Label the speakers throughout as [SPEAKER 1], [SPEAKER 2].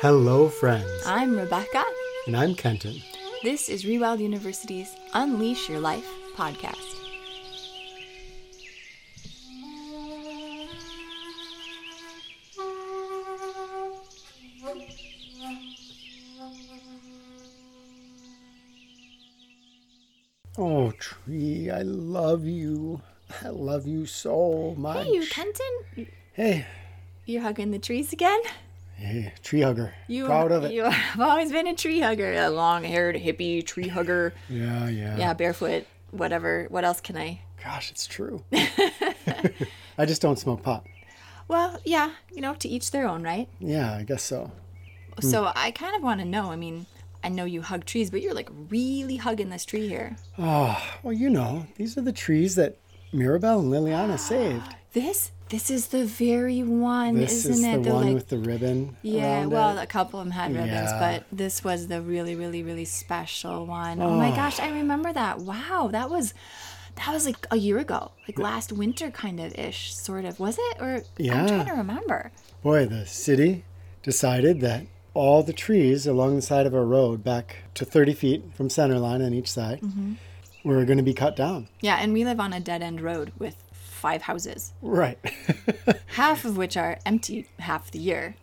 [SPEAKER 1] Hello, friends.
[SPEAKER 2] I'm Rebecca.
[SPEAKER 1] And I'm Kenton.
[SPEAKER 2] This is Rewild University's Unleash Your Life podcast.
[SPEAKER 1] Oh, tree, I love you. I love you so much.
[SPEAKER 2] Hey, you, Kenton.
[SPEAKER 1] Hey,
[SPEAKER 2] You're hugging the trees again?
[SPEAKER 1] Hey, tree hugger.
[SPEAKER 2] You,
[SPEAKER 1] Proud of it.
[SPEAKER 2] You have always been a tree hugger, a long haired, hippie tree hugger.
[SPEAKER 1] Yeah, yeah.
[SPEAKER 2] Yeah, barefoot, whatever. What else can I?
[SPEAKER 1] Gosh, it's true. I just don't smoke pot.
[SPEAKER 2] Well, yeah, you know, to each their own, right?
[SPEAKER 1] Yeah, I guess so. Hmm.
[SPEAKER 2] So I kind of want to know. I mean, I know you hug trees, but you're like really hugging this tree here.
[SPEAKER 1] Oh, well, you know, these are the trees that Mirabelle and Liliana ah, saved.
[SPEAKER 2] This, this is the very one,
[SPEAKER 1] This
[SPEAKER 2] isn't
[SPEAKER 1] is
[SPEAKER 2] it?
[SPEAKER 1] the
[SPEAKER 2] They're
[SPEAKER 1] one
[SPEAKER 2] like-
[SPEAKER 1] with the ribbon.
[SPEAKER 2] Yeah, well,
[SPEAKER 1] it.
[SPEAKER 2] a couple of them had ribbons,
[SPEAKER 1] Yeah.
[SPEAKER 2] but this was the really, really, really special one. Oh. my gosh, I remember that. Wow, that was that was like a year ago, like last winter, kind of ish, sort of. Was it? Or
[SPEAKER 1] yeah.
[SPEAKER 2] I'm trying to remember.
[SPEAKER 1] Boy, the city decided that all the trees along the side of our road, back to 30 feet from center line on each side,
[SPEAKER 2] Mm-hmm.
[SPEAKER 1] were going to be cut down.
[SPEAKER 2] Yeah, and we live on a dead end road with five houses,
[SPEAKER 1] Right.
[SPEAKER 2] half of which are empty half the year.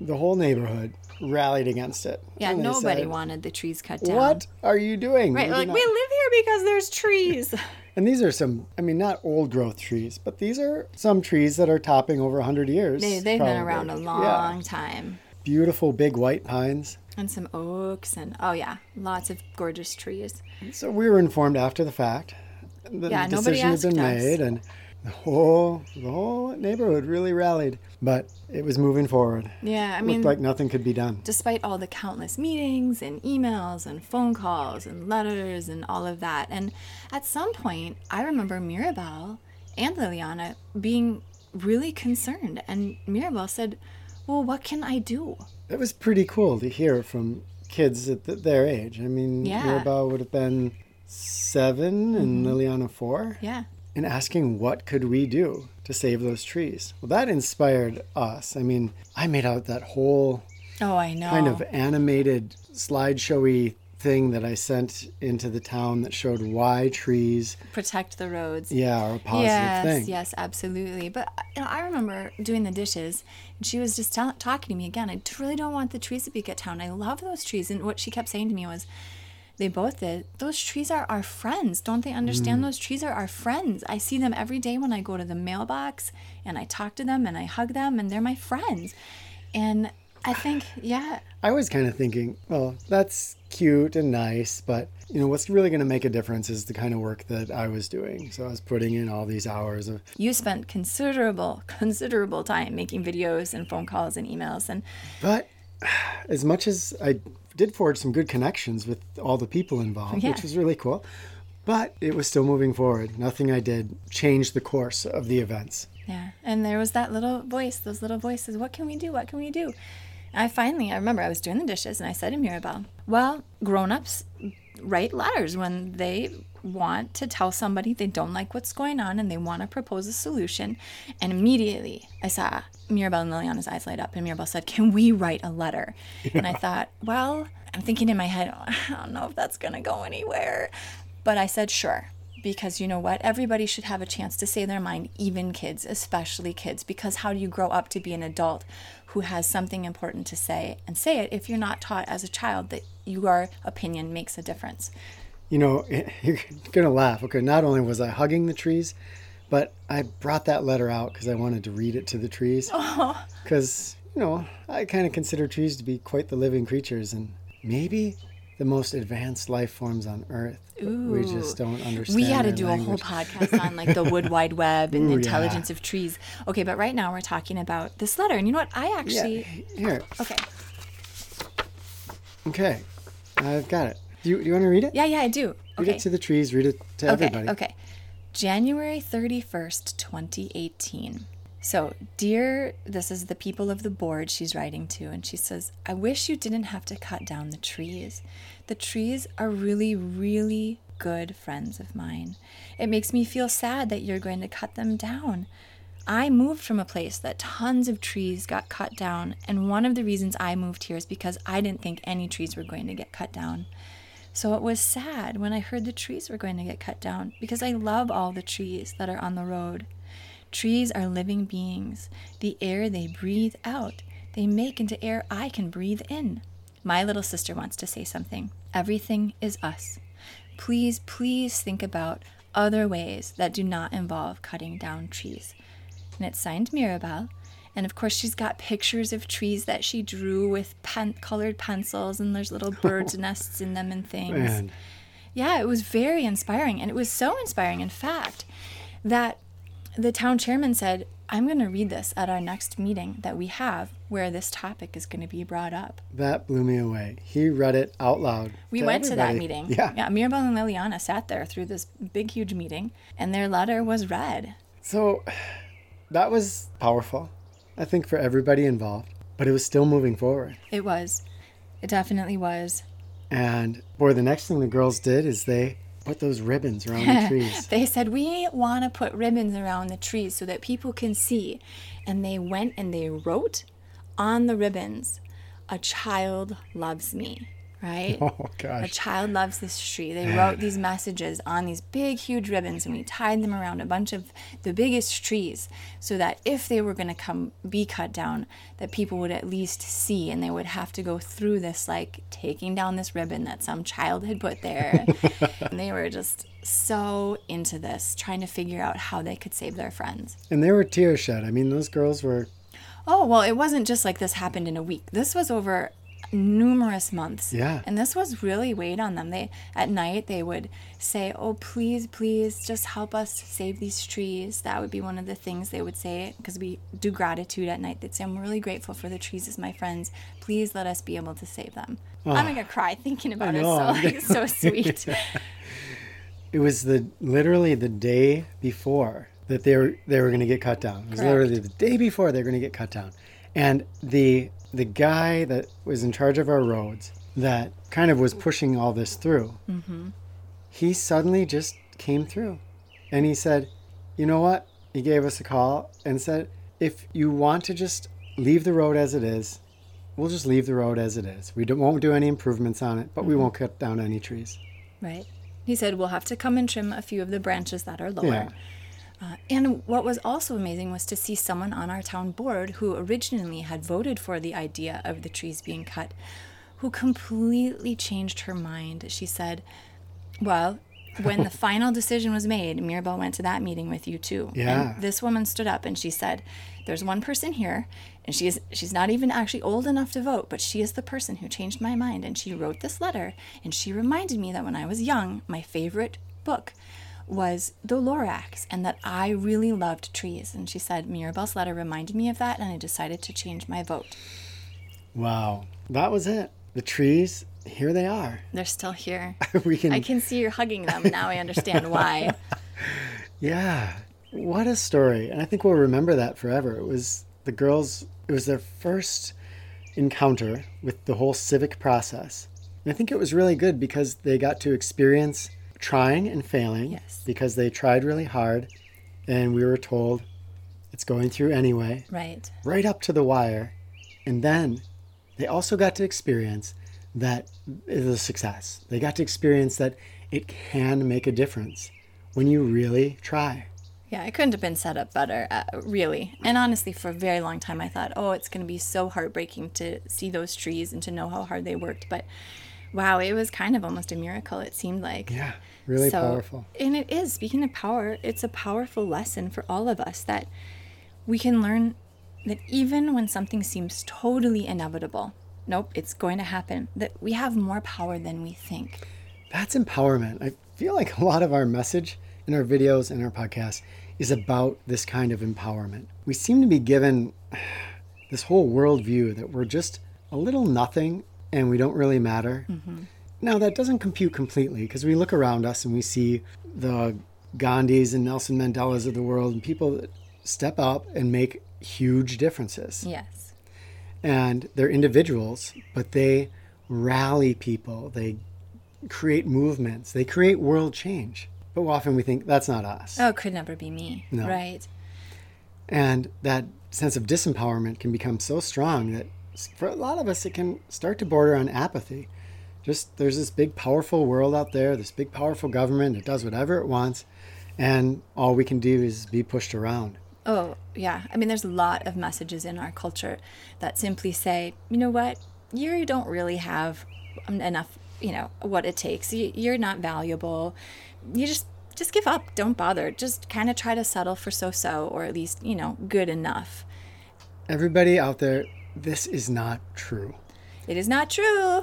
[SPEAKER 1] the whole neighborhood rallied against it.
[SPEAKER 2] Yeah, nobody
[SPEAKER 1] said,
[SPEAKER 2] wanted the trees cut down.
[SPEAKER 1] What are you doing?
[SPEAKER 2] Right,
[SPEAKER 1] We
[SPEAKER 2] like
[SPEAKER 1] not-"
[SPEAKER 2] we live here because there's trees.
[SPEAKER 1] And these are some, I mean, not old growth trees, but these are some trees that are topping over 100 years.
[SPEAKER 2] They, they've been around a
[SPEAKER 1] Yeah.
[SPEAKER 2] long time.
[SPEAKER 1] Beautiful big white pines.
[SPEAKER 2] And some oaks and oh yeah, lots of gorgeous trees.
[SPEAKER 1] So we were informed after the fact. That the
[SPEAKER 2] Yeah,
[SPEAKER 1] decision had been
[SPEAKER 2] us.
[SPEAKER 1] made, and the whole the whole neighborhood really rallied. But it was moving forward.
[SPEAKER 2] Yeah, I mean, Looked
[SPEAKER 1] like nothing could be done.
[SPEAKER 2] despite all the countless meetings and emails and phone calls and letters and all of that. And at some point, I remember Mirabelle and Liliana being really concerned. And Mirabelle said, Well, what can I do?
[SPEAKER 1] It was pretty cool to hear from kids at th their age. I mean,
[SPEAKER 2] Yeah.
[SPEAKER 1] Mirabelle would have been 7 and mm-hmm. Liliana four,
[SPEAKER 2] Yeah.
[SPEAKER 1] And asking what could we do to save those trees. Well, that inspired us. I mean, I made out that whole
[SPEAKER 2] Oh, I know.
[SPEAKER 1] kind of animated slideshowy thing that I sent into the town that showed why trees,
[SPEAKER 2] protect the roads.
[SPEAKER 1] yeah, are a positive
[SPEAKER 2] yes,
[SPEAKER 1] thing.
[SPEAKER 2] yes, absolutely. But you know, I remember doing the dishes, and she was just tell- talking to me again. I really don't want the trees to be cut down. I love those trees, and what she kept saying to me was, they both did. Those trees are our friends. Don't they understand?
[SPEAKER 1] Mm.
[SPEAKER 2] Those trees are our friends. I see them every day when I go to the mailbox, and I talk to them, and I hug them, and they're my friends. And I think, yeah,
[SPEAKER 1] I was kind of thinking, well, that's cute and nice, but you know what's really going to make a difference is the kind of work that I was doing. So I was putting in all these hours of
[SPEAKER 2] you spent considerable, considerable time making videos and phone calls and emails, and
[SPEAKER 1] But as much as I did forge some good connections with all the people involved,
[SPEAKER 2] Yeah.
[SPEAKER 1] which was really cool, but it was still moving forward. Nothing I did changed the course of the events.
[SPEAKER 2] Yeah, and there was that little voice, those little voices. What can we do? What can we do? I finally, I remember I was doing the dishes and I said to Mirabelle, "Well, grown-ups write letters when they want to tell somebody they don't like what's going on and they want to propose a solution." And immediately, I saw Mirabelle and Liliana's eyes light up, and Mirabelle said, "Can we write a letter?" And I thought, well, I'm thinking in my head, I don't know if that's gonna go anywhere, but I said, sure. Because you know what? Everybody should have a chance to say their mind even kids especially kids because how do you grow up to be an adult who has something important to say and say it if you're not taught as a child that your opinion makes a difference
[SPEAKER 1] You know, you're going to laugh. Okay, not only was I hugging the trees, but I brought that letter out because I wanted to read it to the trees. Because, you know, I kind of consider trees to be quite the living creatures and maybe the most advanced life forms on Earth. We just don't understand.
[SPEAKER 2] we had to do a whole podcast on like the wood wide web and the intelligence
[SPEAKER 1] yeah.
[SPEAKER 2] of trees okay but right now we're talking about this letter and you know what i
[SPEAKER 1] Yeah,
[SPEAKER 2] actually
[SPEAKER 1] here.
[SPEAKER 2] okay
[SPEAKER 1] Okay, I've got it. Do you, do you want to read it?
[SPEAKER 2] yeah yeah i do
[SPEAKER 1] Read
[SPEAKER 2] okay
[SPEAKER 1] it to the trees. Read it to
[SPEAKER 2] Okay,
[SPEAKER 1] everybody.
[SPEAKER 2] okay. January 31st, 2018. So, dear, this is the people of the board she's writing to, and she says, I wish you didn't have to cut down the trees. The trees are really, really good friends of mine. It makes me feel sad that you're going to cut them down. I moved from a place that tons of trees got cut down, and one of the reasons I moved here is because I didn't think any trees were going to get cut down. So it was sad when I heard the trees were going to get cut down because I love all the trees that are on the road. Trees are living beings. The air they breathe out, they make into air I can breathe in. My little sister wants to say something. Everything is us. Please, please think about other ways that do not involve cutting down trees. And it's signed Mirabelle. And of course, she's got pictures of trees that she drew with pen- colored pencils, and there's little oh, birds' nests in them and things.
[SPEAKER 1] Man,
[SPEAKER 2] Yeah, it was very inspiring. And it was so inspiring, in fact, that the town chairman said, I'm going to read this at our next meeting that we have where this topic is going to be brought up.
[SPEAKER 1] that blew me away. He read it out loud.
[SPEAKER 2] We went to that meeting.
[SPEAKER 1] Yeah.
[SPEAKER 2] Yeah, Mirabelle and Liliana sat there through this big, huge meeting, and their letter was read.
[SPEAKER 1] So that was powerful, I think, for everybody involved, but it was still moving forward.
[SPEAKER 2] It was. It definitely was.
[SPEAKER 1] And boy, the next thing the girls did is they put those ribbons around the trees.
[SPEAKER 2] They said, We want to put ribbons around the trees so that people can see. And they went and they wrote on the ribbons, A child loves me, right?
[SPEAKER 1] Oh gosh.
[SPEAKER 2] A child loves this tree. They wrote these messages on these big, huge ribbons, and we tied them around a bunch of the biggest trees so that if they were going to come be cut down, that people would at least see, and they would have to go through this, like taking down this ribbon that some child had put there. and they were just so into this, trying to figure out how they could save their friends.
[SPEAKER 1] And they were tears shed. I mean, those girls were
[SPEAKER 2] Oh, well, it wasn't just like this happened in a week. This was over numerous months.
[SPEAKER 1] Yeah.
[SPEAKER 2] And this was really weighed on them. They at night they would say, "Oh, please, please just help us save these trees." That would be one of the things they would say because we do gratitude at night. They'd say, "I'm really grateful for the trees as my friends. Please let us be able to save them." Oh. I'm going to cry thinking about it. So, like, so sweet.
[SPEAKER 1] it was the literally the day before that they were they were going to get cut down. It was literally the day before they were going to get cut down. And the the guy that was in charge of our roads that kind of was pushing all this through. Mm-hmm. He suddenly just came through. And he said, "You know what?" He gave us a call and said, "If you want to just leave the road as it is, we'll just leave the road as it is. We don't, won't do any improvements on it, but we mm-hmm. won't cut down any trees."
[SPEAKER 2] Right. He said, We'll have to come and trim a few of the branches that are lower.
[SPEAKER 1] Yeah.
[SPEAKER 2] Uh, and what was also amazing was to see someone on our town board who originally had voted for the idea of the trees being cut, who completely changed her mind. She said, Well, when the final decision was made, Mirabelle went to that meeting with you too.
[SPEAKER 1] Yeah.
[SPEAKER 2] And this woman stood up and she said, There's one person here, and she is she's not even actually old enough to vote, but she is the person who changed my mind. And she wrote this letter, and she reminded me that when I was young, my favorite book was The Lorax, and that I really loved trees. And she said, Mirabelle's letter reminded me of that, and I decided to change my vote.
[SPEAKER 1] Wow. That was it. The trees, here they are.
[SPEAKER 2] They're still here.
[SPEAKER 1] we can
[SPEAKER 2] I can see you're hugging them. Now I understand why.
[SPEAKER 1] Yeah. What a story. And I think we'll remember that forever. It was the girls, it was their first encounter with the whole civic process. And I think it was really good because they got to experience trying and failing
[SPEAKER 2] Yes.
[SPEAKER 1] because they tried really hard and we were told it's going through anyway,
[SPEAKER 2] Right.
[SPEAKER 1] right up to the wire. And then they also got to experience that is a success. They got to experience that it can make a difference when you really try.
[SPEAKER 2] Yeah, it couldn't have been set up better, uh, really. And honestly, for a very long time, I thought, oh, it's going to be so heartbreaking to see those trees and to know how hard they worked. But wow, it was kind of almost a miracle, it seemed like.
[SPEAKER 1] Yeah, really
[SPEAKER 2] So-
[SPEAKER 1] powerful.
[SPEAKER 2] And it is. Speaking of power, it's a powerful lesson for all of us that we can learn that even when something seems totally inevitable, nope, it's going to happen, that we have more power than we think.
[SPEAKER 1] That's empowerment. I feel like a lot of our message in our videos and our podcast is about this kind of empowerment. We seem to be given this whole worldview that we're just a little nothing and we don't really matter. Mm-hmm. Now, that doesn't compute completely because we look around us and we see the Gandhis and Nelson Mandelas of the world and people that step up and make huge differences
[SPEAKER 2] Yes.
[SPEAKER 1] and they're individuals, but they rally people, they create movements, they create world change. But often we think that's not us.
[SPEAKER 2] Oh, it could never be me.
[SPEAKER 1] No.
[SPEAKER 2] Right.
[SPEAKER 1] And that sense of disempowerment can become so strong that for a lot of us, it can start to border on apathy. Just there's this big, powerful world out there, this big, powerful government that does whatever it wants, and all we can do is be pushed around.
[SPEAKER 2] Oh, yeah. I mean, there's a lot of messages in our culture that simply say, you know what, you don't really have enough, you know, what it takes. You're not valuable. You just just give up. Don't bother. Just kind of try to settle for so-so or at least, you know, good enough.
[SPEAKER 1] Everybody out there, this is not true.
[SPEAKER 2] It is not true.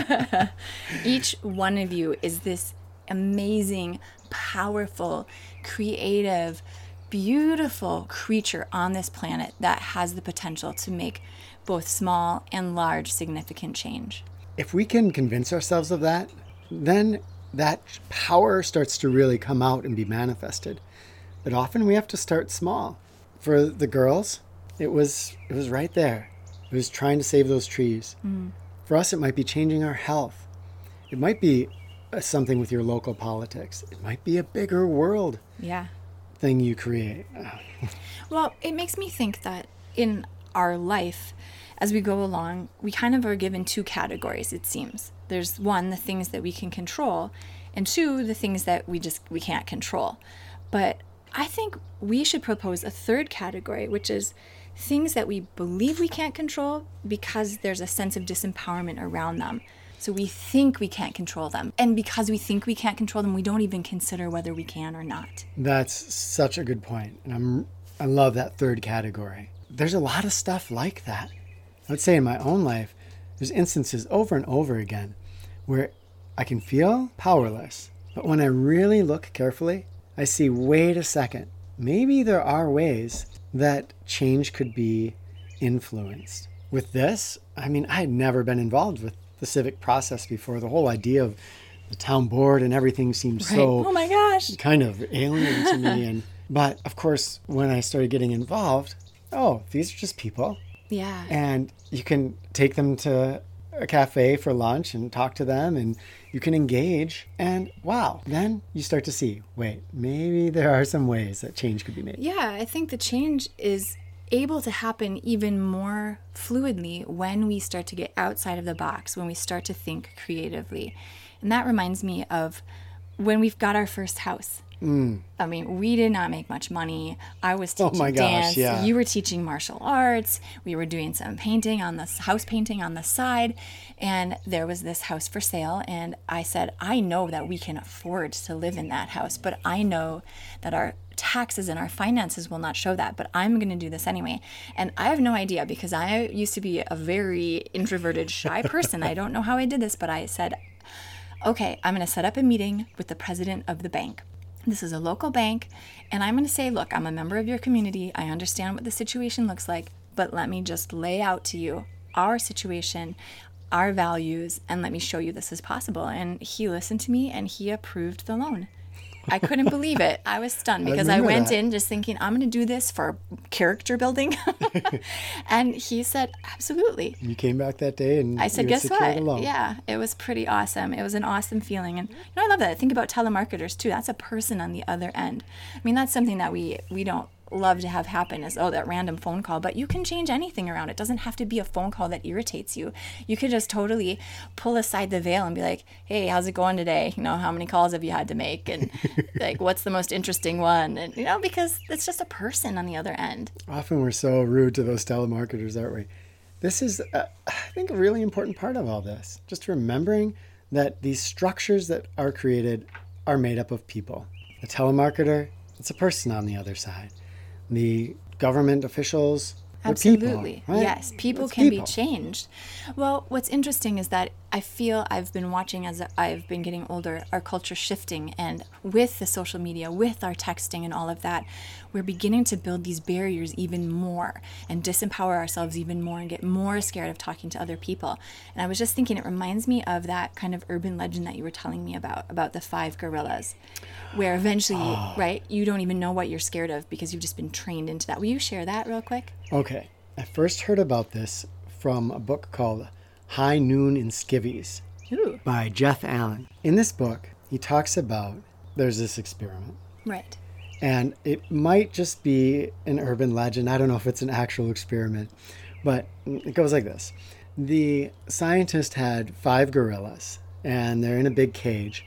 [SPEAKER 2] Each one of you is this amazing, powerful, creative, beautiful creature on this planet that has the potential to make both small and large significant change.
[SPEAKER 1] If we can convince ourselves of that, then that power starts to really come out and be manifested. But often we have to start small. For the girls, it was it was right there. It was trying to save those trees. Mm. For us, it might be changing our health. It might be uh, something with your local politics. It might be a bigger world.
[SPEAKER 2] Yeah.
[SPEAKER 1] Thing you create.
[SPEAKER 2] well, it makes me think that in our life, as we go along, we kind of are given two categories, it seems. There's one, the things that we can control, and two, the things that we just we can't control. But I think we should propose a third category, which is things that we believe we can't control because there's a sense of disempowerment around them. So we think we can't control them. And because we think we can't control them, we don't even consider whether we can or not.
[SPEAKER 1] That's such a good point. And I'm I love that third category. There's a lot of stuff like that. Would say in my own life, there's instances over and over again where I can feel powerless. But when I really look carefully, I see wait a second, maybe there are ways that change could be influenced. With this, I mean, I had never been involved with the civic process before. The whole idea of the town board and everything seemed right. so
[SPEAKER 2] oh my gosh
[SPEAKER 1] kind of alien to me and but of course when i started getting involved oh these are just people
[SPEAKER 2] yeah
[SPEAKER 1] and you can take them to a cafe for lunch and talk to them and you can engage and wow then you start to see wait maybe there are some ways that change could be made.
[SPEAKER 2] Yeah i think the change is able to happen even more fluidly when we start to get outside of the box when we start to think creatively. And that reminds me of when we've got our first house Mm. I mean, we did not make much money. I was oh teaching oh dance. Gosh, yeah. You were teaching martial arts. We were doing some painting on the house painting on the side, and there was this house for sale. And I said, I know that we can afford to live in that house, but I know that our taxes and our finances will not show that, but I'm going to do this anyway. And I have no idea because I used to be a very introverted, shy person. I don't know how I did this, but I said, okay, I'm going to set up a meeting with the president of the bank. This is a local bank, and I'm going to say, look, I'm a member of your community. I understand what the situation looks like, but let me just lay out to you our situation, our values, and let me show you this is possible. And he listened to me and he approved the loan. I couldn't believe it. I was stunned because I, I went that. in just thinking, I'm going to do this for character building. and he said, absolutely.
[SPEAKER 1] You came back that day and
[SPEAKER 2] I said, guess what? Yeah, it was pretty awesome. It was an awesome feeling. And you know, I love that. I think about telemarketers too. That's a person on the other end. I mean, that's something that we, we don't love to have happen is oh that random phone call but you can change anything around. It doesn't have to be a phone call that irritates you. You could just totally pull aside the veil and be like hey how's it going today? You know how many calls have you had to make? And like what's the most interesting one? And you know because it's just a person on the other end.
[SPEAKER 1] Often we're so rude to those telemarketers aren't we? This is uh, i think a really important part of all this. Just remembering that these structures that are created are made up of people. The telemarketer it's a person on the other side the government officials.
[SPEAKER 2] Absolutely.
[SPEAKER 1] People, right?
[SPEAKER 2] Yes, people it's can people. be changed. Well, what's interesting is that I feel I've been watching as I've been getting older, our culture shifting. And with the social media, with our texting and all of that, we're beginning to build these barriers even more and disempower ourselves even more and get more scared of talking to other people. And I was just thinking, it reminds me of that kind of urban legend that you were telling me about, about the five gorillas, where eventually, oh. right, you don't even know what you're scared of because you've just been trained into that. Will you share that real quick?
[SPEAKER 1] Okay. I first heard about this from a book called High Noon in Skivvies Ooh. by Jeff Allen. In this book, he talks about there's this experiment.
[SPEAKER 2] Right.
[SPEAKER 1] And it might just be an urban legend. I don't know if it's an actual experiment, but it goes like this The scientist had five gorillas, and they're in a big cage,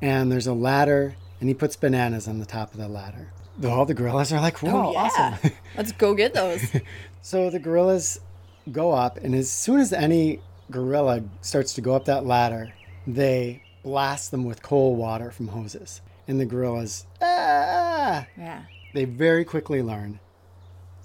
[SPEAKER 1] and there's a ladder, and he puts bananas on the top of the ladder. All the gorillas are like, whoa,
[SPEAKER 2] Oh, yeah.
[SPEAKER 1] awesome.
[SPEAKER 2] Let's go get those.
[SPEAKER 1] So the gorillas go up, and as soon as any gorilla starts to go up that ladder, they blast them with cold water from hoses. And the gorillas, ah,
[SPEAKER 2] yeah.
[SPEAKER 1] they very quickly learn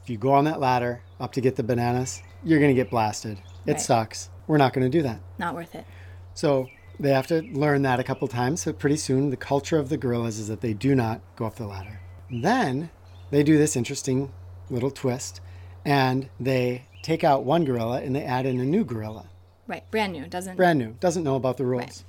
[SPEAKER 1] if you go on that ladder up to get the bananas, you're going to get blasted. It
[SPEAKER 2] Right.
[SPEAKER 1] sucks. We're not going to do that.
[SPEAKER 2] Not worth it.
[SPEAKER 1] So they have to learn that a couple times. So pretty soon, the culture of the gorillas is that they do not go up the ladder. Then they do this interesting little twist and they take out one gorilla and they add in a new gorilla.
[SPEAKER 2] Right. Brand new. Doesn't.
[SPEAKER 1] Brand new, doesn't know about the rules.
[SPEAKER 2] Right.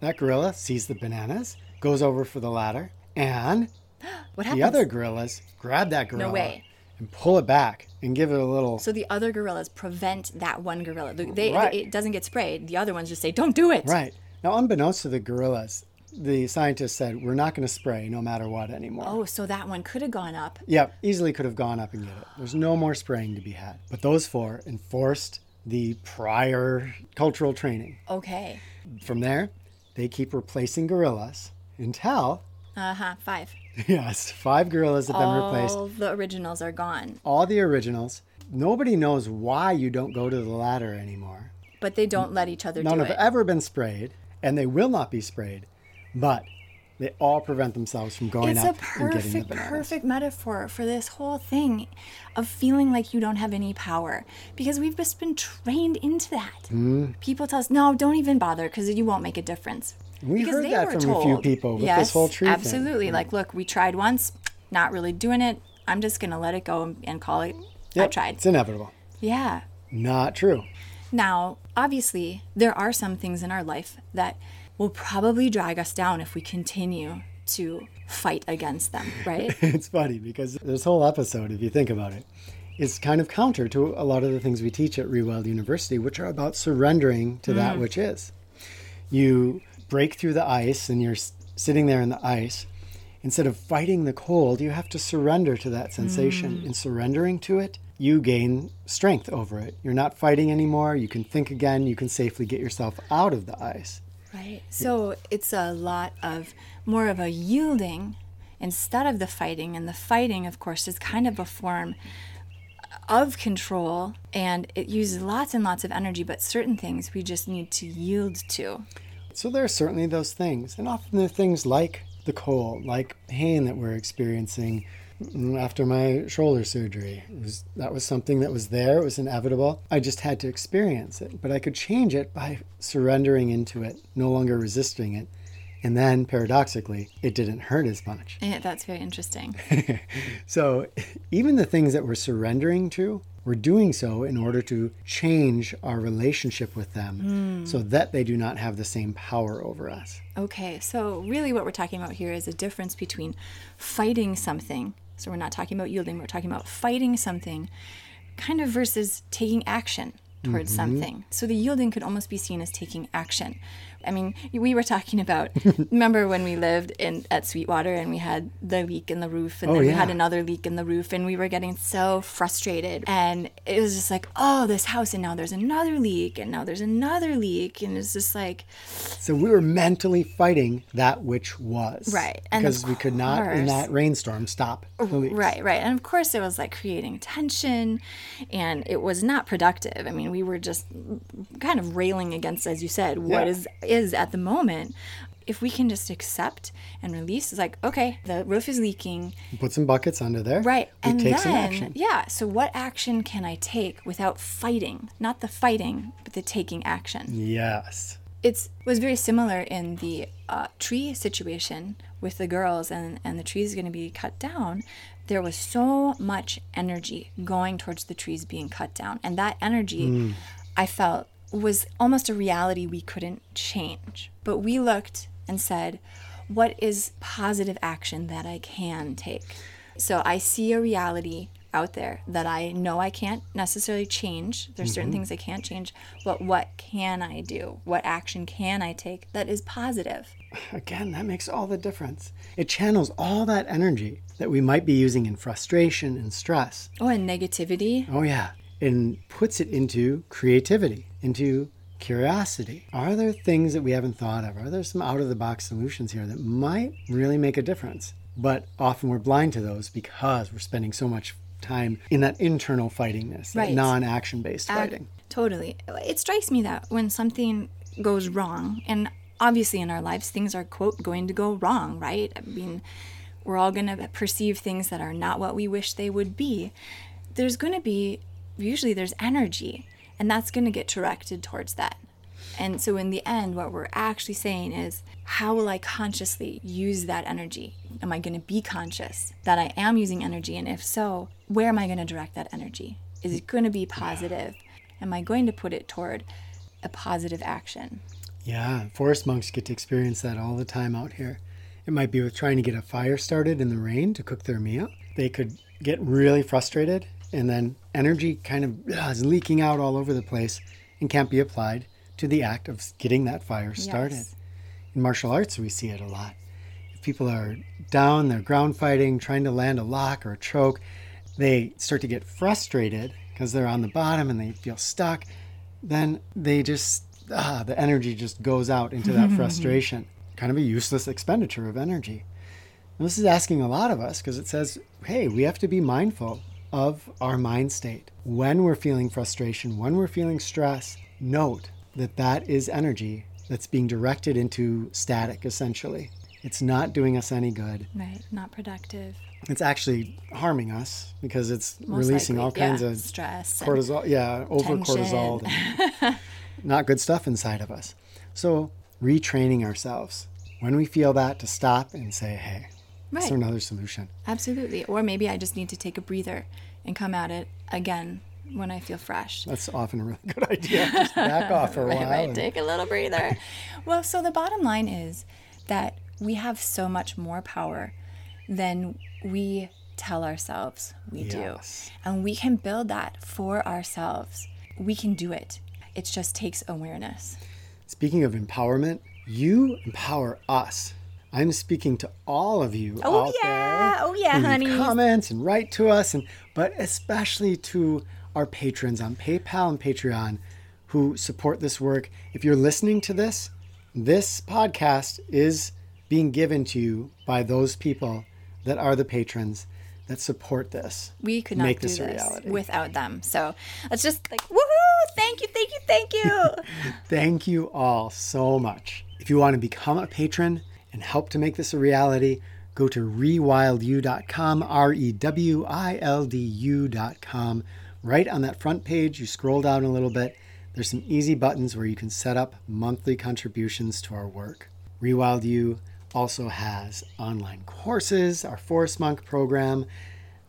[SPEAKER 1] That gorilla sees the bananas, goes over for the ladder, and
[SPEAKER 2] what
[SPEAKER 1] the other gorillas grab that gorilla
[SPEAKER 2] way.
[SPEAKER 1] and pull it back and give it a little.
[SPEAKER 2] So the other gorillas prevent that one gorilla. They,
[SPEAKER 1] Right.
[SPEAKER 2] It doesn't get sprayed. The other ones just say, "Don't do it."
[SPEAKER 1] Right. Now, unbeknownst to the gorillas, the scientists said, we're not going to spray no matter what anymore.
[SPEAKER 2] Oh, so that one could have gone up.
[SPEAKER 1] Yep, easily could have gone up and get it. There's no more spraying to be had. But those four enforced the prior cultural training.
[SPEAKER 2] Okay.
[SPEAKER 1] From there, they keep replacing gorillas until,
[SPEAKER 2] Uh huh. Five.
[SPEAKER 1] yes, five gorillas have been replaced.
[SPEAKER 2] All the originals are gone,
[SPEAKER 1] All the originals. Nobody knows why you don't go to the ladder anymore.
[SPEAKER 2] but they don't let each other
[SPEAKER 1] None
[SPEAKER 2] do
[SPEAKER 1] have
[SPEAKER 2] it.
[SPEAKER 1] ever been sprayed, and they will not be sprayed. But they all prevent themselves from going
[SPEAKER 2] It's
[SPEAKER 1] up and getting the
[SPEAKER 2] perfect,
[SPEAKER 1] bananas.
[SPEAKER 2] perfect metaphor for this whole thing of feeling like you don't have any power because we've just been trained into that.
[SPEAKER 1] Mm-hmm.
[SPEAKER 2] People tell us, no, don't even bother because you won't make a difference.
[SPEAKER 1] We
[SPEAKER 2] because
[SPEAKER 1] heard that from a few people with this whole tree thing.
[SPEAKER 2] Absolutely. Like, look, we tried once, not really doing it. I'm just going to let it go and call it. I tried.
[SPEAKER 1] It's inevitable.
[SPEAKER 2] Yeah.
[SPEAKER 1] Not true.
[SPEAKER 2] Now, obviously, there are some things in our life that will probably drag us down if we continue to fight against them, right?
[SPEAKER 1] it's funny because this whole episode, if you think about it, is kind of counter to a lot of the things we teach at Rewild University, which are about surrendering to that mm. which is. You break through the ice and you're sitting there in the ice. Instead of fighting the cold, you have to surrender to that sensation. Mm. In surrendering to it, you gain strength over it. You're not fighting anymore. You can think again. You can safely get yourself out of the ice.
[SPEAKER 2] Right. So it's a lot of more of a yielding instead of the fighting. And the fighting, of course, is kind of a form of control and it uses lots and lots of energy, but certain things we just need to yield to.
[SPEAKER 1] So there are certainly those things, and often they're things like the cold, like pain that we're experiencing after my shoulder surgery. It was, that was something that was there. It was inevitable. I just had to experience it, but I could change it by surrendering into it, no longer resisting it. And then, paradoxically, it didn't hurt as much.
[SPEAKER 2] And that's very interesting.
[SPEAKER 1] So, even the things that we're surrendering to, we're doing so in order to change our relationship with them hmm. so that they do not have the same power over us.
[SPEAKER 2] Okay, so really what we're talking about here is a difference between fighting something. So we're not talking about yielding, we're talking about fighting something kind of versus taking action towards mm-hmm. something. So the yielding could almost be seen as taking action. I mean, we were talking about remember when we lived in at Sweetwater and we had the leak in the roof and
[SPEAKER 1] Oh,
[SPEAKER 2] then we had another leak in the roof and we were getting so frustrated and it was just like, oh, this house and now there's another leak and now there's another leak and it's just like
[SPEAKER 1] So we were mentally fighting that which was.
[SPEAKER 2] Right,
[SPEAKER 1] Because we could not, in that rainstorm, stop the leaks.
[SPEAKER 2] Right, right. And of course, it was like creating tension and it was not productive. I mean, we were just kind of railing against, as you said, what
[SPEAKER 1] Yeah.
[SPEAKER 2] is is at the moment. If we can just accept and release, it's like, okay, the roof is leaking.
[SPEAKER 1] Put some buckets under there.
[SPEAKER 2] Right.
[SPEAKER 1] We
[SPEAKER 2] and
[SPEAKER 1] take
[SPEAKER 2] then,
[SPEAKER 1] some action.
[SPEAKER 2] yeah. So, what action can I take without fighting? Not the fighting, but the taking action
[SPEAKER 1] Yes.
[SPEAKER 2] it's was very similar in the uh, tree situation with the girls and and the trees going to be cut down there was so much energy going towards the trees being cut down and that energy i felt was almost a reality we couldn't change but we looked and said what is positive action that i can take so i see a reality out there that I know I can't necessarily change. There's certain mm-hmm. things I can't change, but what can I do? What action can I take that is positive?
[SPEAKER 1] Again, that makes all the difference. It channels all that energy that we might be using in frustration and stress.
[SPEAKER 2] Oh, and negativity.
[SPEAKER 1] Oh, yeah. And puts it into creativity, into curiosity. Are there things that we haven't thought of? Are there some out of the box solutions here that might really make a difference? But often we're blind to those because we're spending so much time in that internal fightingness, that non action based fighting.
[SPEAKER 2] Totally. It strikes me that when something goes wrong, and obviously in our lives things are quote going to go wrong, right? I mean, we're all going to perceive things that are not what we wish they would be. There's going to be usually there's energy, and that's going to get directed towards that. And so in the end what we're actually saying is how will I consciously use that energy? Am I going to be conscious that I am using energy and if so, where am I going to direct that energy? Is it going to be positive? Am I going to put it toward a positive action?
[SPEAKER 1] Yeah, forest monks get to experience that all the time out here. It might be with trying to get a fire started in the rain to cook their meal. They could get really frustrated, and then energy kind of uh, is leaking out all over the place and can't be applied to the act of getting that fire started.
[SPEAKER 2] Yes.
[SPEAKER 1] In martial arts, we see it a lot. If people are down, they're ground fighting, trying to land a lock or a choke, they start to get frustrated because they're on the bottom and they feel stuck. Then they just, ah, the energy just goes out into that frustration. Kind of a useless expenditure of energy. And this is asking a lot of us because it says, hey, we have to be mindful of our mind state. When we're feeling frustration, when we're feeling stress, note that that is energy that's being directed into static, essentially. It's not doing us any good.
[SPEAKER 2] Right, not productive.
[SPEAKER 1] It's actually harming us because it's
[SPEAKER 2] Most
[SPEAKER 1] releasing
[SPEAKER 2] likely,
[SPEAKER 1] all kinds
[SPEAKER 2] yeah,
[SPEAKER 1] of
[SPEAKER 2] stress.
[SPEAKER 1] cortisol. Yeah, over cortisol. and not good stuff inside of us. So, retraining ourselves when we feel that to stop and say, hey, is
[SPEAKER 2] Right.
[SPEAKER 1] there another solution?
[SPEAKER 2] Absolutely. Or maybe I just need to take a breather and come at it again when I feel fresh.
[SPEAKER 1] That's often a really good idea. Just back off for a
[SPEAKER 2] Right,
[SPEAKER 1] while.
[SPEAKER 2] right.
[SPEAKER 1] and-
[SPEAKER 2] Take a little breather. well, so the bottom line is that we have so much more power than we tell ourselves we
[SPEAKER 1] Yes.
[SPEAKER 2] do. And we can build that for ourselves. We can do it. It just takes awareness.
[SPEAKER 1] Speaking of empowerment, you empower us. I'm speaking to all of you
[SPEAKER 2] Oh,
[SPEAKER 1] out
[SPEAKER 2] yeah.
[SPEAKER 1] there.
[SPEAKER 2] Oh, yeah,
[SPEAKER 1] who leave
[SPEAKER 2] honeys.
[SPEAKER 1] Comments and write to us, and but especially to our patrons on PayPal and Patreon who support this work. If you're listening to this, this podcast is being given to you by those people that are the patrons that support this.
[SPEAKER 2] We could not
[SPEAKER 1] Make
[SPEAKER 2] do
[SPEAKER 1] this
[SPEAKER 2] this,
[SPEAKER 1] a reality.
[SPEAKER 2] without them. So let's just like, woohoo! Thank you, thank you, thank you.
[SPEAKER 1] Thank you all so much. If you want to become a patron and help to make this a reality, go to rewildu.com, R E W I L D U.com. Right on that front page, you scroll down a little bit. There's some easy buttons where you can set up monthly contributions to our work. Rewild U also has online courses, our Forest Monk program,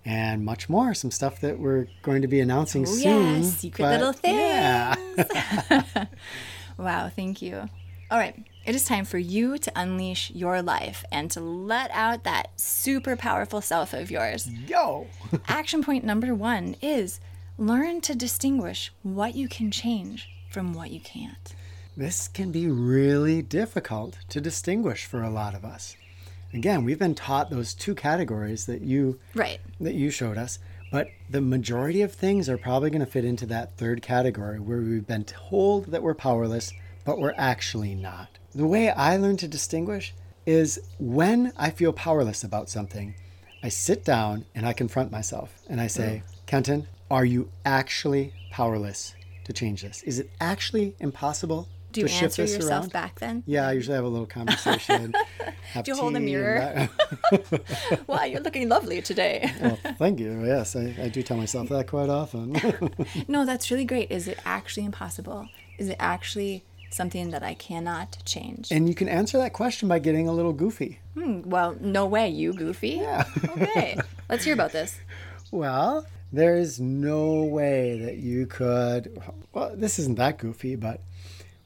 [SPEAKER 1] and much more. Some stuff that we're going to be announcing
[SPEAKER 2] Oh,
[SPEAKER 1] soon.
[SPEAKER 2] yeah, secret little things.
[SPEAKER 1] Yeah.
[SPEAKER 2] Wow, thank you. All right, it is time for you to unleash your life and to let out that super powerful self of yours.
[SPEAKER 1] Yo!
[SPEAKER 2] Action point number one is learn to distinguish what you can change from what you can't.
[SPEAKER 1] This can be really difficult to distinguish for a lot of us. Again, we've been taught those two categories that you
[SPEAKER 2] Right.
[SPEAKER 1] that you showed us, but the majority of things are probably going to fit into that third category where we've been told that we're powerless, but we're actually not. The way I learn to distinguish is when I feel powerless about something, I sit down and I confront myself and I say, mm. Kenton, are you actually powerless to change this? Is it actually impossible
[SPEAKER 2] Do you
[SPEAKER 1] to shift
[SPEAKER 2] answer yourself
[SPEAKER 1] around?
[SPEAKER 2] back then?
[SPEAKER 1] Yeah, I usually have a little conversation. have
[SPEAKER 2] Do you hold a mirror? wow, you're looking lovely today.
[SPEAKER 1] well, thank you. Yes, I, I do tell myself that quite often.
[SPEAKER 2] no, that's really great. Is it actually impossible? Is it actually something that I cannot change?
[SPEAKER 1] and you can answer that question by getting a little goofy.
[SPEAKER 2] Hmm, well, no way, you goofy.
[SPEAKER 1] Yeah.
[SPEAKER 2] okay, let's hear about this.
[SPEAKER 1] Well, there is no way that you could. Well, this isn't that goofy, but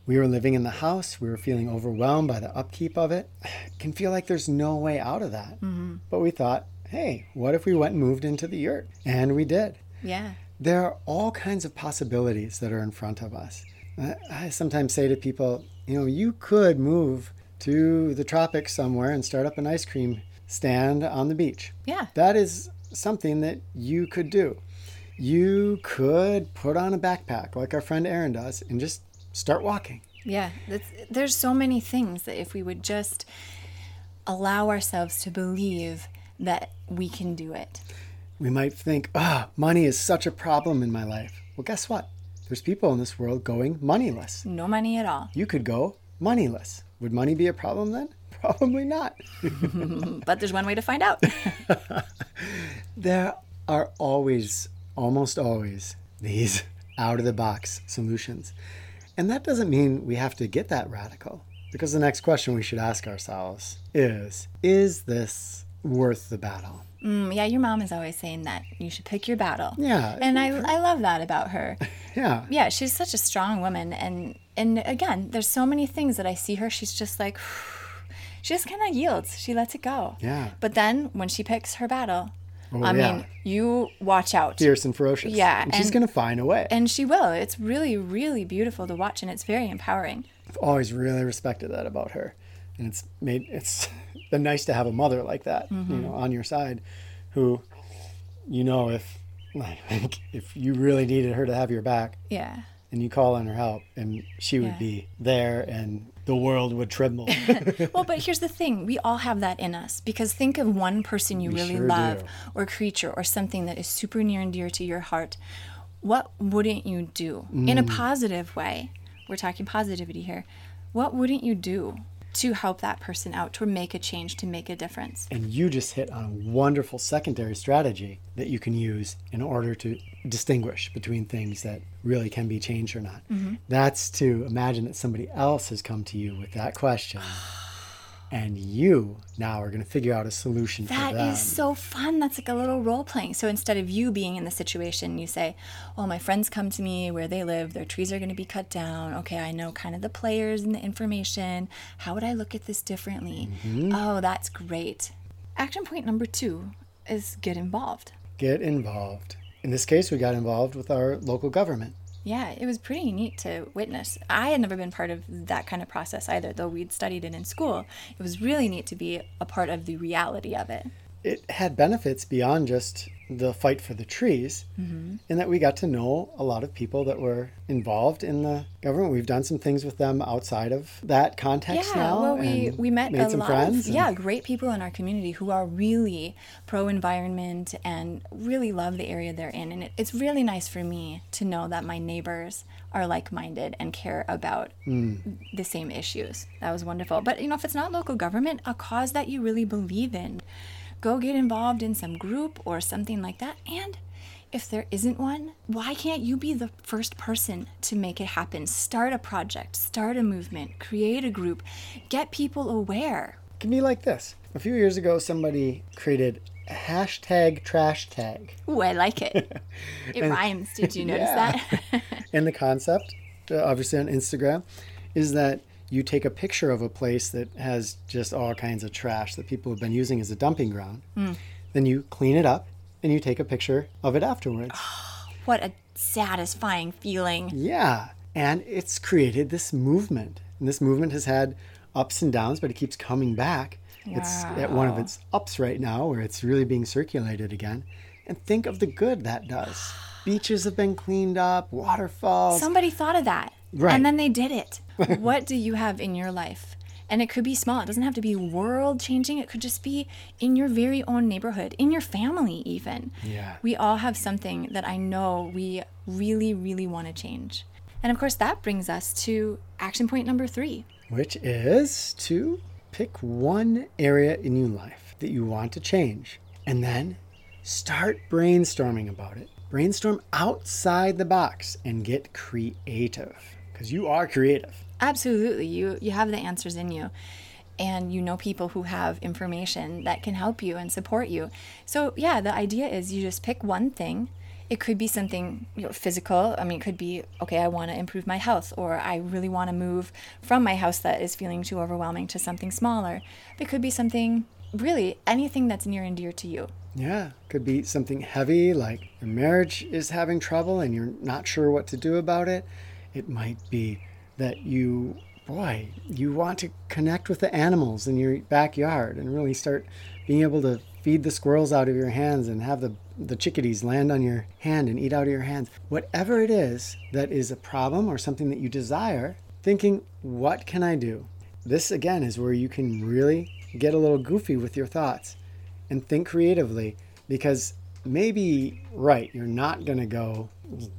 [SPEAKER 1] we were living in the house. We were feeling overwhelmed by the upkeep of it. It can feel like there's no way out of that. But we thought, hey, what if we went and moved into the yurt? And we did.
[SPEAKER 2] Yeah.
[SPEAKER 1] There are all kinds of possibilities that are in front of us. I, I sometimes say to people, you know, you could move to the tropics somewhere and start up an ice cream stand on the beach.
[SPEAKER 2] Yeah.
[SPEAKER 1] That is something that you could do. You could put on a backpack like our friend Aaron does and just start walking.
[SPEAKER 2] Yeah. That's, there's so many things that if we would just allow ourselves to believe that we can do it.
[SPEAKER 1] We might think, ah, money is such a problem in my life. Well, guess what? There's people in this world going moneyless.
[SPEAKER 2] No money at all.
[SPEAKER 1] You could go moneyless. Would money be a problem then? Probably not.
[SPEAKER 2] But there's one way to find out.
[SPEAKER 1] There are always, almost always, these out of the box solutions. And that doesn't mean we have to get that radical. Because the next question we should ask ourselves is Is this worth the battle?
[SPEAKER 2] Mm, yeah, your mom is always saying that you should pick your battle.
[SPEAKER 1] Yeah.
[SPEAKER 2] And I, I love that about her.
[SPEAKER 1] Yeah.
[SPEAKER 2] Yeah, she's such a strong woman. And, and again, there's so many things that I see her, she's just like, she just kind of yields. She lets it go.
[SPEAKER 1] Yeah.
[SPEAKER 2] But then when she picks her battle,
[SPEAKER 1] Oh,
[SPEAKER 2] I
[SPEAKER 1] yeah.
[SPEAKER 2] mean, you watch out.
[SPEAKER 1] Fierce and ferocious.
[SPEAKER 2] Yeah,
[SPEAKER 1] And she's going to find a way.
[SPEAKER 2] And she will. It's really, really beautiful to watch, and it's very empowering.
[SPEAKER 1] I've always really respected that about her, and it's made it's been nice to have a mother like that, you know, on your side, who, you know, if like if you really needed her to have your back,
[SPEAKER 2] Yeah.
[SPEAKER 1] and you call on her help, and she would
[SPEAKER 2] Yeah.
[SPEAKER 1] be there, and the world would tremble.
[SPEAKER 2] Well, but here's the thing we all have that in us because think of one person you
[SPEAKER 1] We
[SPEAKER 2] really
[SPEAKER 1] sure
[SPEAKER 2] love
[SPEAKER 1] do.
[SPEAKER 2] or creature or something that is super near and dear to your heart. What wouldn't you do in
[SPEAKER 1] Mm.
[SPEAKER 2] a positive way? We're talking positivity here. What wouldn't you do to help that person out, to make a change, to make a difference?
[SPEAKER 1] and you just hit on a wonderful secondary strategy that you can use in order to distinguish between things that really can be changed or not. Mm-hmm. That's to imagine that somebody else has come to you with that question. And you now are going to figure out a solution for
[SPEAKER 2] That is so fun. That's like a little role playing. So instead of you being in the situation, you say, Well, my friends come to me where they live, their trees are going to be cut down. Okay, I know kind of the players and the information. How would I look at this differently?
[SPEAKER 1] Mm-hmm.
[SPEAKER 2] Oh, that's great. Action point number two is get involved.
[SPEAKER 1] Get involved. In this case, we got involved with our local government.
[SPEAKER 2] Yeah, it was pretty neat to witness. I had never been part of that kind of process either, though we'd studied it in school. It was really neat to be a part of the reality of it.
[SPEAKER 1] It had benefits beyond just the fight for the trees,
[SPEAKER 2] Mm-hmm.
[SPEAKER 1] in that we got to know a lot of people that were involved in the government. We've done some things with them outside of that context
[SPEAKER 2] Yeah,
[SPEAKER 1] now.
[SPEAKER 2] well, we,
[SPEAKER 1] and
[SPEAKER 2] we met
[SPEAKER 1] made
[SPEAKER 2] a
[SPEAKER 1] some
[SPEAKER 2] lot
[SPEAKER 1] friends.
[SPEAKER 2] of
[SPEAKER 1] and-
[SPEAKER 2] yeah great people in our community who are really pro environment and really love the area they're in, and it, it's really nice for me to know that my neighbors are like minded and care about the same issues. That was wonderful. But you know, if it's not local government, a cause that you really believe in, go get involved in some group or something like that, and. If there isn't one, why can't you be the first person to make it happen? Start a project, start a movement, create a group, get people aware.
[SPEAKER 1] It can be like this. A few years ago, somebody created a hashtag trash tag.
[SPEAKER 2] Ooh, I like it. It rhymes. Did you notice
[SPEAKER 1] Yeah.
[SPEAKER 2] that?
[SPEAKER 1] And the concept, uh, obviously on Instagram, is that you take a picture of a place that has just all kinds of trash that people have been using as a dumping ground.
[SPEAKER 2] Hmm.
[SPEAKER 1] Then you clean it up and you take a picture of it afterwards.
[SPEAKER 2] what a satisfying feeling.
[SPEAKER 1] Yeah. And it's created this movement. And this movement has had ups and downs, but it keeps coming back. It's at one of its ups right now where it's really being circulated again. And think of the good that does. Beaches have been cleaned up, waterfalls.
[SPEAKER 2] Somebody thought of that.
[SPEAKER 1] Right.
[SPEAKER 2] And then they did it. what do you have in your life? And it could be small. It doesn't have to be world changing. It could just be in your very own neighborhood, in your family, even.
[SPEAKER 1] Yeah.
[SPEAKER 2] We all have something that I know we really, really want to change. And of course, that brings us to action point number three.
[SPEAKER 1] which is to pick one area in your life that you want to change and then start brainstorming about it. Brainstorm outside the box and get creative because you are creative.
[SPEAKER 2] Absolutely. You you have the answers in you. And you know people who have information that can help you and support you. So yeah, the idea is you just pick one thing. It could be something you know, physical. I mean, it could be okay. I want to improve my health, or I really want to move from my house that is feeling too overwhelming to something smaller. It could be something really anything that's near and dear to you.
[SPEAKER 1] Yeah, could be something heavy like your marriage is having trouble and you're not sure what to do about it. It might be that you, boy, you want to connect with the animals in your backyard and really start being able to feed the squirrels out of your hands and have the, the chickadees land on your hand and eat out of your hands. Whatever it is that is a problem or something that you desire, thinking, what can I do? This again is where you can really get a little goofy with your thoughts and think creatively because maybe right you're not going to go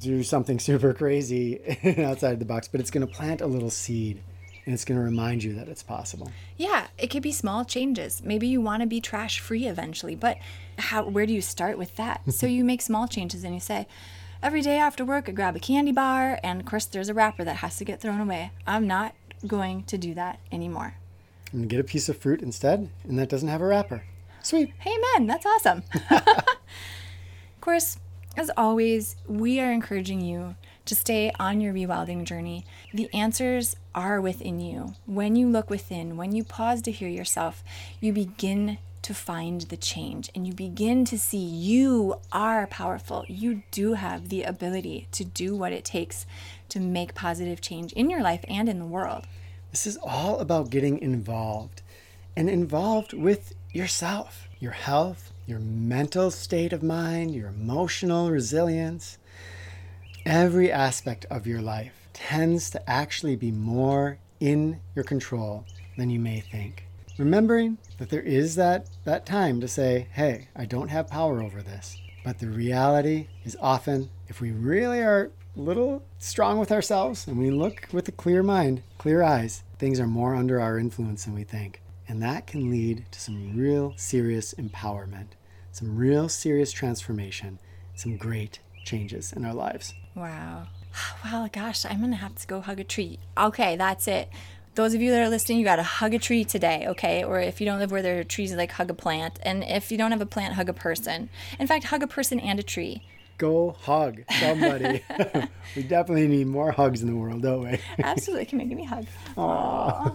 [SPEAKER 1] do something super crazy outside the box but it's going to plant a little seed and it's going to remind you that it's possible.
[SPEAKER 2] Yeah it could be small changes. Maybe you want to be trash free eventually but how where do you start with that? So you make small changes and you say every day after work i grab a candy bar and of course there's a wrapper that has to get thrown away. I'm not going to do that anymore.
[SPEAKER 1] And get a piece of fruit instead and that doesn't have a wrapper. Sweet.
[SPEAKER 2] Hey man that's awesome. Of course as always we are encouraging you to stay on your rewilding journey. The answers are within you. When you look within, when you pause to hear yourself, you begin to find the change and you begin to see you are powerful. You do have the ability to do what it takes to make positive change in your life and in the world.
[SPEAKER 1] This is all about getting involved and involved with yourself, your health, your mental state of mind, your emotional resilience every aspect of your life tends to actually be more in your control than you may think. Remembering that there is that, that time to say, hey, I don't have power over this. But the reality is often, if we really are a little strong with ourselves and we look with a clear mind, clear eyes, things are more under our influence than we think. And that can lead to some real serious empowerment, some real serious transformation, some great changes in our lives.
[SPEAKER 2] Wow. Well, gosh, I'm going to have to go hug a tree. Okay, that's it. Those of you that are listening, you got to hug a tree today, okay? Or if you don't live where there are trees, like hug a plant. And if you don't have a plant, hug a person. In fact, hug a person and a tree.
[SPEAKER 1] Go hug somebody. we definitely need more hugs in the world, don't we?
[SPEAKER 2] Absolutely. Can make me a hug.
[SPEAKER 1] Aww.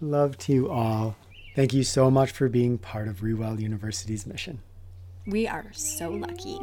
[SPEAKER 1] Love to you all. Thank you so much for being part of Rewild University's mission.
[SPEAKER 2] We are so lucky.